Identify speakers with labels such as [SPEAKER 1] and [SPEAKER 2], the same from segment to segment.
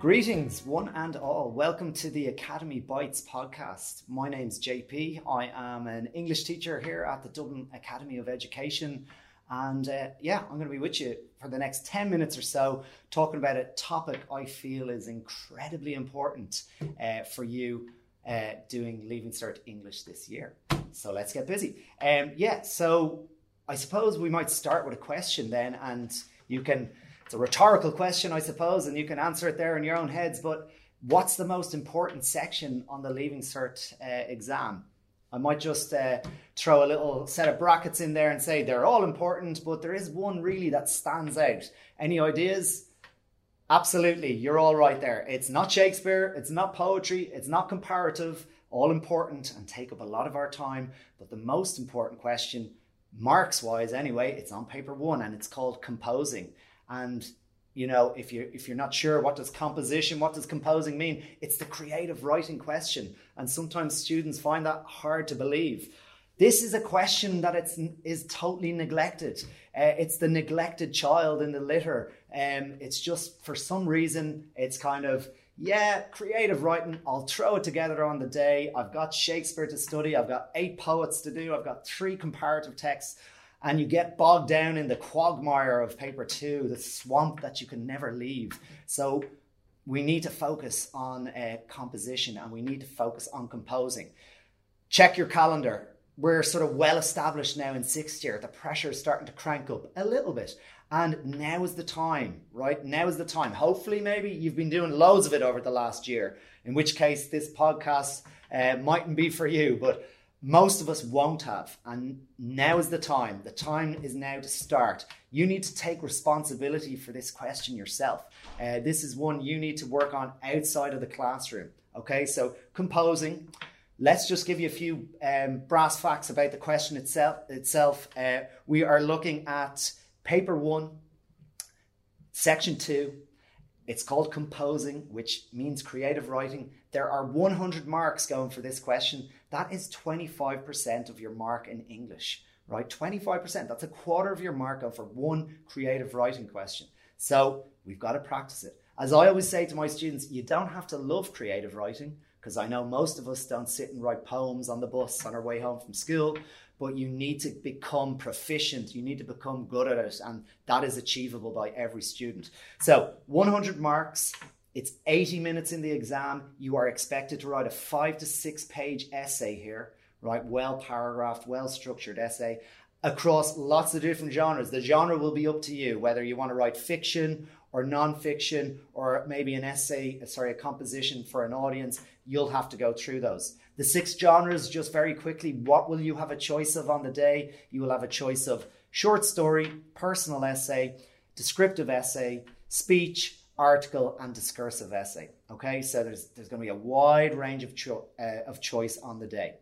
[SPEAKER 1] Greetings, one and all. Welcome to the Academy Bites podcast. My name's JP. I am an English teacher here at the Dublin Academy of Education. And uh, yeah, I'm going to be with you for the next 10 minutes or so talking about a topic I feel is incredibly important uh, for you uh, doing Leaving Cert English this year. So let's get busy. Um, yeah, so I suppose we might start with a question then, and you can it's a rhetorical question, I suppose, and you can answer it there in your own heads. But what's the most important section on the Leaving Cert uh, exam? I might just uh, throw a little set of brackets in there and say they're all important, but there is one really that stands out. Any ideas? Absolutely, you're all right there. It's not Shakespeare, it's not poetry, it's not comparative, all important and take up a lot of our time. But the most important question, marks wise anyway, it's on paper one and it's called composing. And you know, if you if you're not sure what does composition, what does composing mean, it's the creative writing question, and sometimes students find that hard to believe. This is a question that it's is totally neglected. Uh, it's the neglected child in the litter. Um, it's just for some reason it's kind of yeah, creative writing. I'll throw it together on the day. I've got Shakespeare to study. I've got eight poets to do. I've got three comparative texts and you get bogged down in the quagmire of paper two, the swamp that you can never leave. So we need to focus on uh, composition and we need to focus on composing. Check your calendar. We're sort of well established now in sixth year. The pressure is starting to crank up a little bit. And now is the time, right? Now is the time. Hopefully, maybe you've been doing loads of it over the last year, in which case this podcast uh, mightn't be for you. But most of us won't have. And now is the time. The time is now to start. You need to take responsibility for this question yourself. Uh, this is one you need to work on outside of the classroom. Okay, so composing. Let's just give you a few um, brass facts about the question itself. Itself, uh, we are looking at paper one, section two. It's called composing, which means creative writing. There are 100 marks going for this question that is 25% of your mark in English, right? 25%. That's a quarter of your mark for one creative writing question. So we've got to practice it. As I always say to my students, you don't have to love creative writing because I know most of us don't sit and write poems on the bus on our way home from school, but you need to become proficient. You need to become good at it, and that is achievable by every student. So 100 marks it's 80 minutes in the exam. You are expected to write a five to six page essay here, right? Well paragraphed, well structured essay across lots of different genres. The genre will be up to you, whether you want to write fiction or non-fiction or maybe an essay, sorry, a composition for an audience. You'll have to go through those. The six genres, just very quickly, what will you have a choice of on the day? You will have a choice of short story, personal essay, descriptive essay, speech, article, and discursive essay. Okay, so there's there's going to be a wide range of cho- uh, of choice on the day.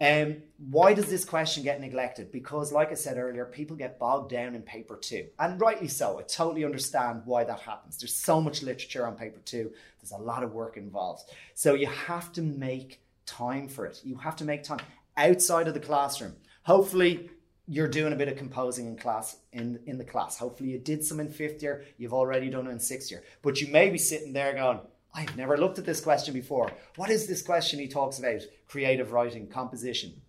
[SPEAKER 1] Um, why does this question get neglected? Because, like I said earlier, people get bogged down in paper two, and rightly so. I totally understand why that happens. There's so much literature on paper two. There's a lot of work involved, so you have to make time for it. You have to make time outside of the classroom. Hopefully, you're doing a bit of composing in class in, in the class. Hopefully you did some in fifth year, you've already done it in sixth year. But you may be sitting there going, I've never looked at this question before. What is this question he talks about? Creative writing, composition.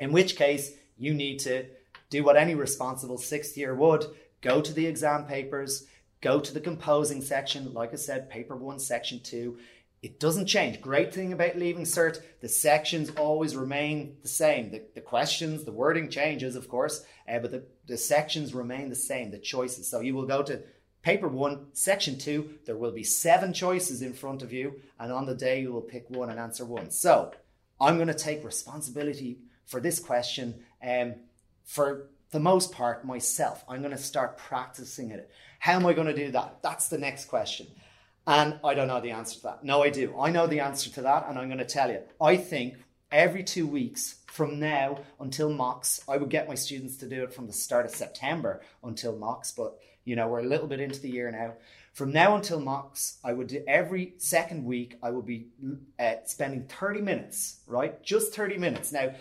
[SPEAKER 1] In which case, you need to do what any responsible sixth year would go to the exam papers, go to the composing section, like I said, paper one, section two, it doesn't change. Great thing about leaving cert, the sections always remain the same. The, the questions, the wording changes, of course, uh, but the, the sections remain the same, the choices. So you will go to paper one, section two, there will be seven choices in front of you, and on the day you will pick one and answer one. So I'm going to take responsibility for this question um, for the most part myself. I'm going to start practicing it. How am I going to do that? That's the next question. And I don't know the answer to that. No, I do. I know the answer to that, and I'm going to tell you. I think every two weeks from now until mocks, I would get my students to do it from the start of September until mocks, but you know, we're a little bit into the year now. From now until mocks, I would do every second week, I would be uh, spending 30 minutes, right? Just 30 minutes. Now,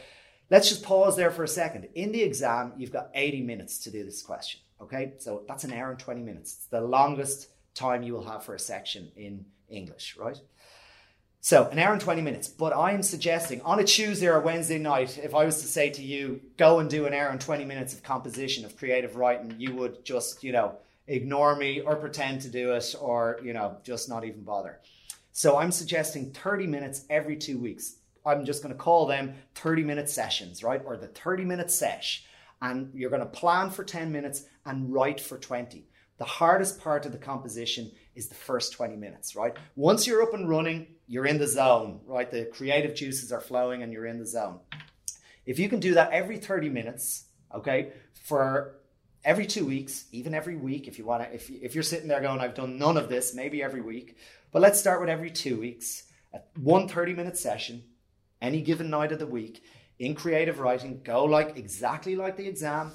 [SPEAKER 1] let's just pause there for a second. In the exam, you've got 80 minutes to do this question, okay? So that's an hour and 20 minutes. It's the longest time you will have for a section in English, right? So an hour and 20 minutes. But I'm suggesting on a Tuesday or Wednesday night, if I was to say to you, go and do an hour and 20 minutes of composition, of creative writing, you would just, you know, ignore me or pretend to do it or, you know, just not even bother. So I'm suggesting 30 minutes every two weeks. I'm just going to call them 30 minute sessions, right? Or the 30 minute sesh. And you're going to plan for 10 minutes and write for 20. The hardest part of the composition is the first 20 minutes, right? Once you're up and running, you're in the zone, right? The creative juices are flowing and you're in the zone. If you can do that every 30 minutes, okay, for every two weeks, even every week, if you want to, if, if you're sitting there going, I've done none of this, maybe every week, but let's start with every two weeks, one 30 minute session, any given night of the week in creative writing, go like exactly like the exam,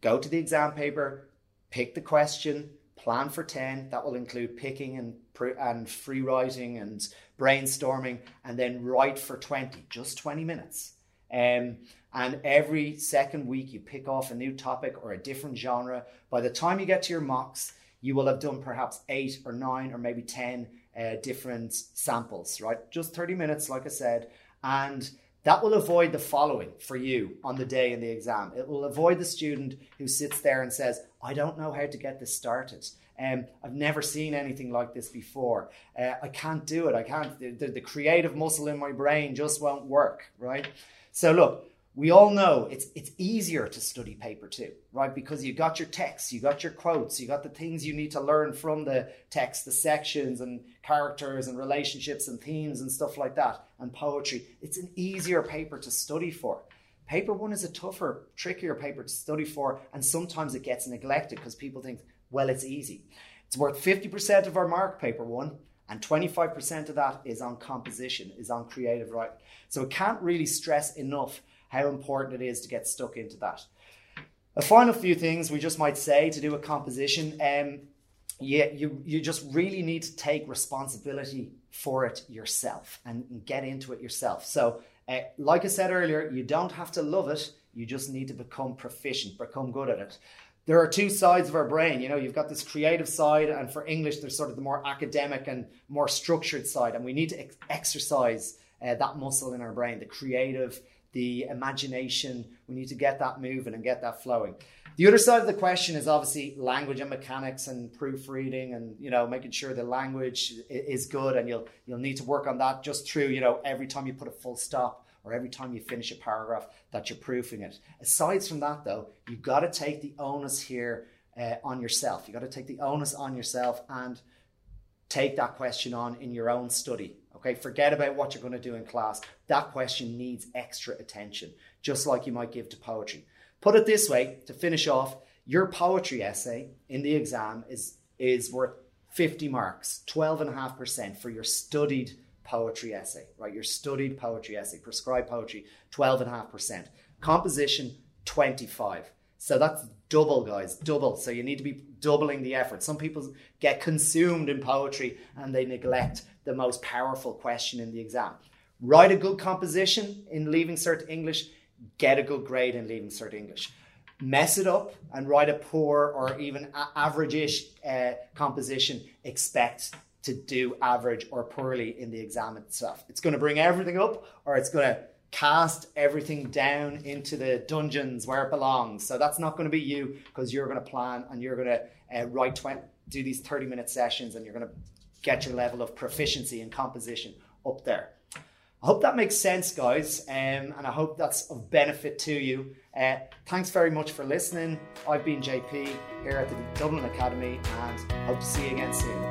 [SPEAKER 1] go to the exam paper, pick the question, plan for 10. That will include picking and, and free writing and brainstorming, and then write for 20, just 20 minutes. Um, and every second week, you pick off a new topic or a different genre. By the time you get to your mocks, you will have done perhaps eight or nine or maybe 10 uh, different samples, right? Just 30 minutes, like I said. And that will avoid the following for you on the day in the exam. It will avoid the student who sits there and says, I don't know how to get this started. Um, I've never seen anything like this before. Uh, I can't do it. I can't. The, the, the creative muscle in my brain just won't work, right? So, look, we all know it's it's easier to study paper two, right? Because you got your text, you got your quotes, you got the things you need to learn from the text, the sections and characters and relationships and themes and stuff like that, and poetry. It's an easier paper to study for. Paper one is a tougher, trickier paper to study for, and sometimes it gets neglected because people think, well, it's easy. It's worth 50% of our mark, paper one, and 25% of that is on composition, is on creative writing. So it can't really stress enough how important it is to get stuck into that. A final few things we just might say to do a composition. Um, yeah, you, you just really need to take responsibility for it yourself and get into it yourself. So, uh, like I said earlier, you don't have to love it, you just need to become proficient, become good at it. There are two sides of our brain. You know, you've got this creative side, and for English, there's sort of the more academic and more structured side. And we need to ex- exercise uh, that muscle in our brain, the creative, the imagination. We need to get that moving and get that flowing. The other side of the question is obviously language and mechanics and proofreading and you know making sure the language is good and you'll you'll need to work on that just through you know every time you put a full stop or every time you finish a paragraph that you're proofing it. Aside from that though, you've got to take the onus here uh, on yourself. You've got to take the onus on yourself and take that question on in your own study Okay, forget about what you're going to do in class. That question needs extra attention, just like you might give to poetry. Put it this way to finish off, your poetry essay in the exam is, is worth 50 marks, 12.5% for your studied poetry essay, right? Your studied poetry essay, prescribed poetry, 12.5%. Composition, 25. So that's double, guys, double. So you need to be doubling the effort. Some people get consumed in poetry and they neglect the most powerful question in the exam. Write a good composition in Leaving Cert English, get a good grade in Leaving Cert English. Mess it up and write a poor or even average-ish uh, composition, expect to do average or poorly in the exam itself. It's going to bring everything up or it's going to cast everything down into the dungeons where it belongs. So that's not going to be you because you're going to plan and you're going to uh, write 20, do these 30 minute sessions and you're going to get your level of proficiency and composition up there. I hope that makes sense, guys, um, and I hope that's of benefit to you. Uh, thanks very much for listening. I've been JP here at the Dublin Academy and hope to see you again soon.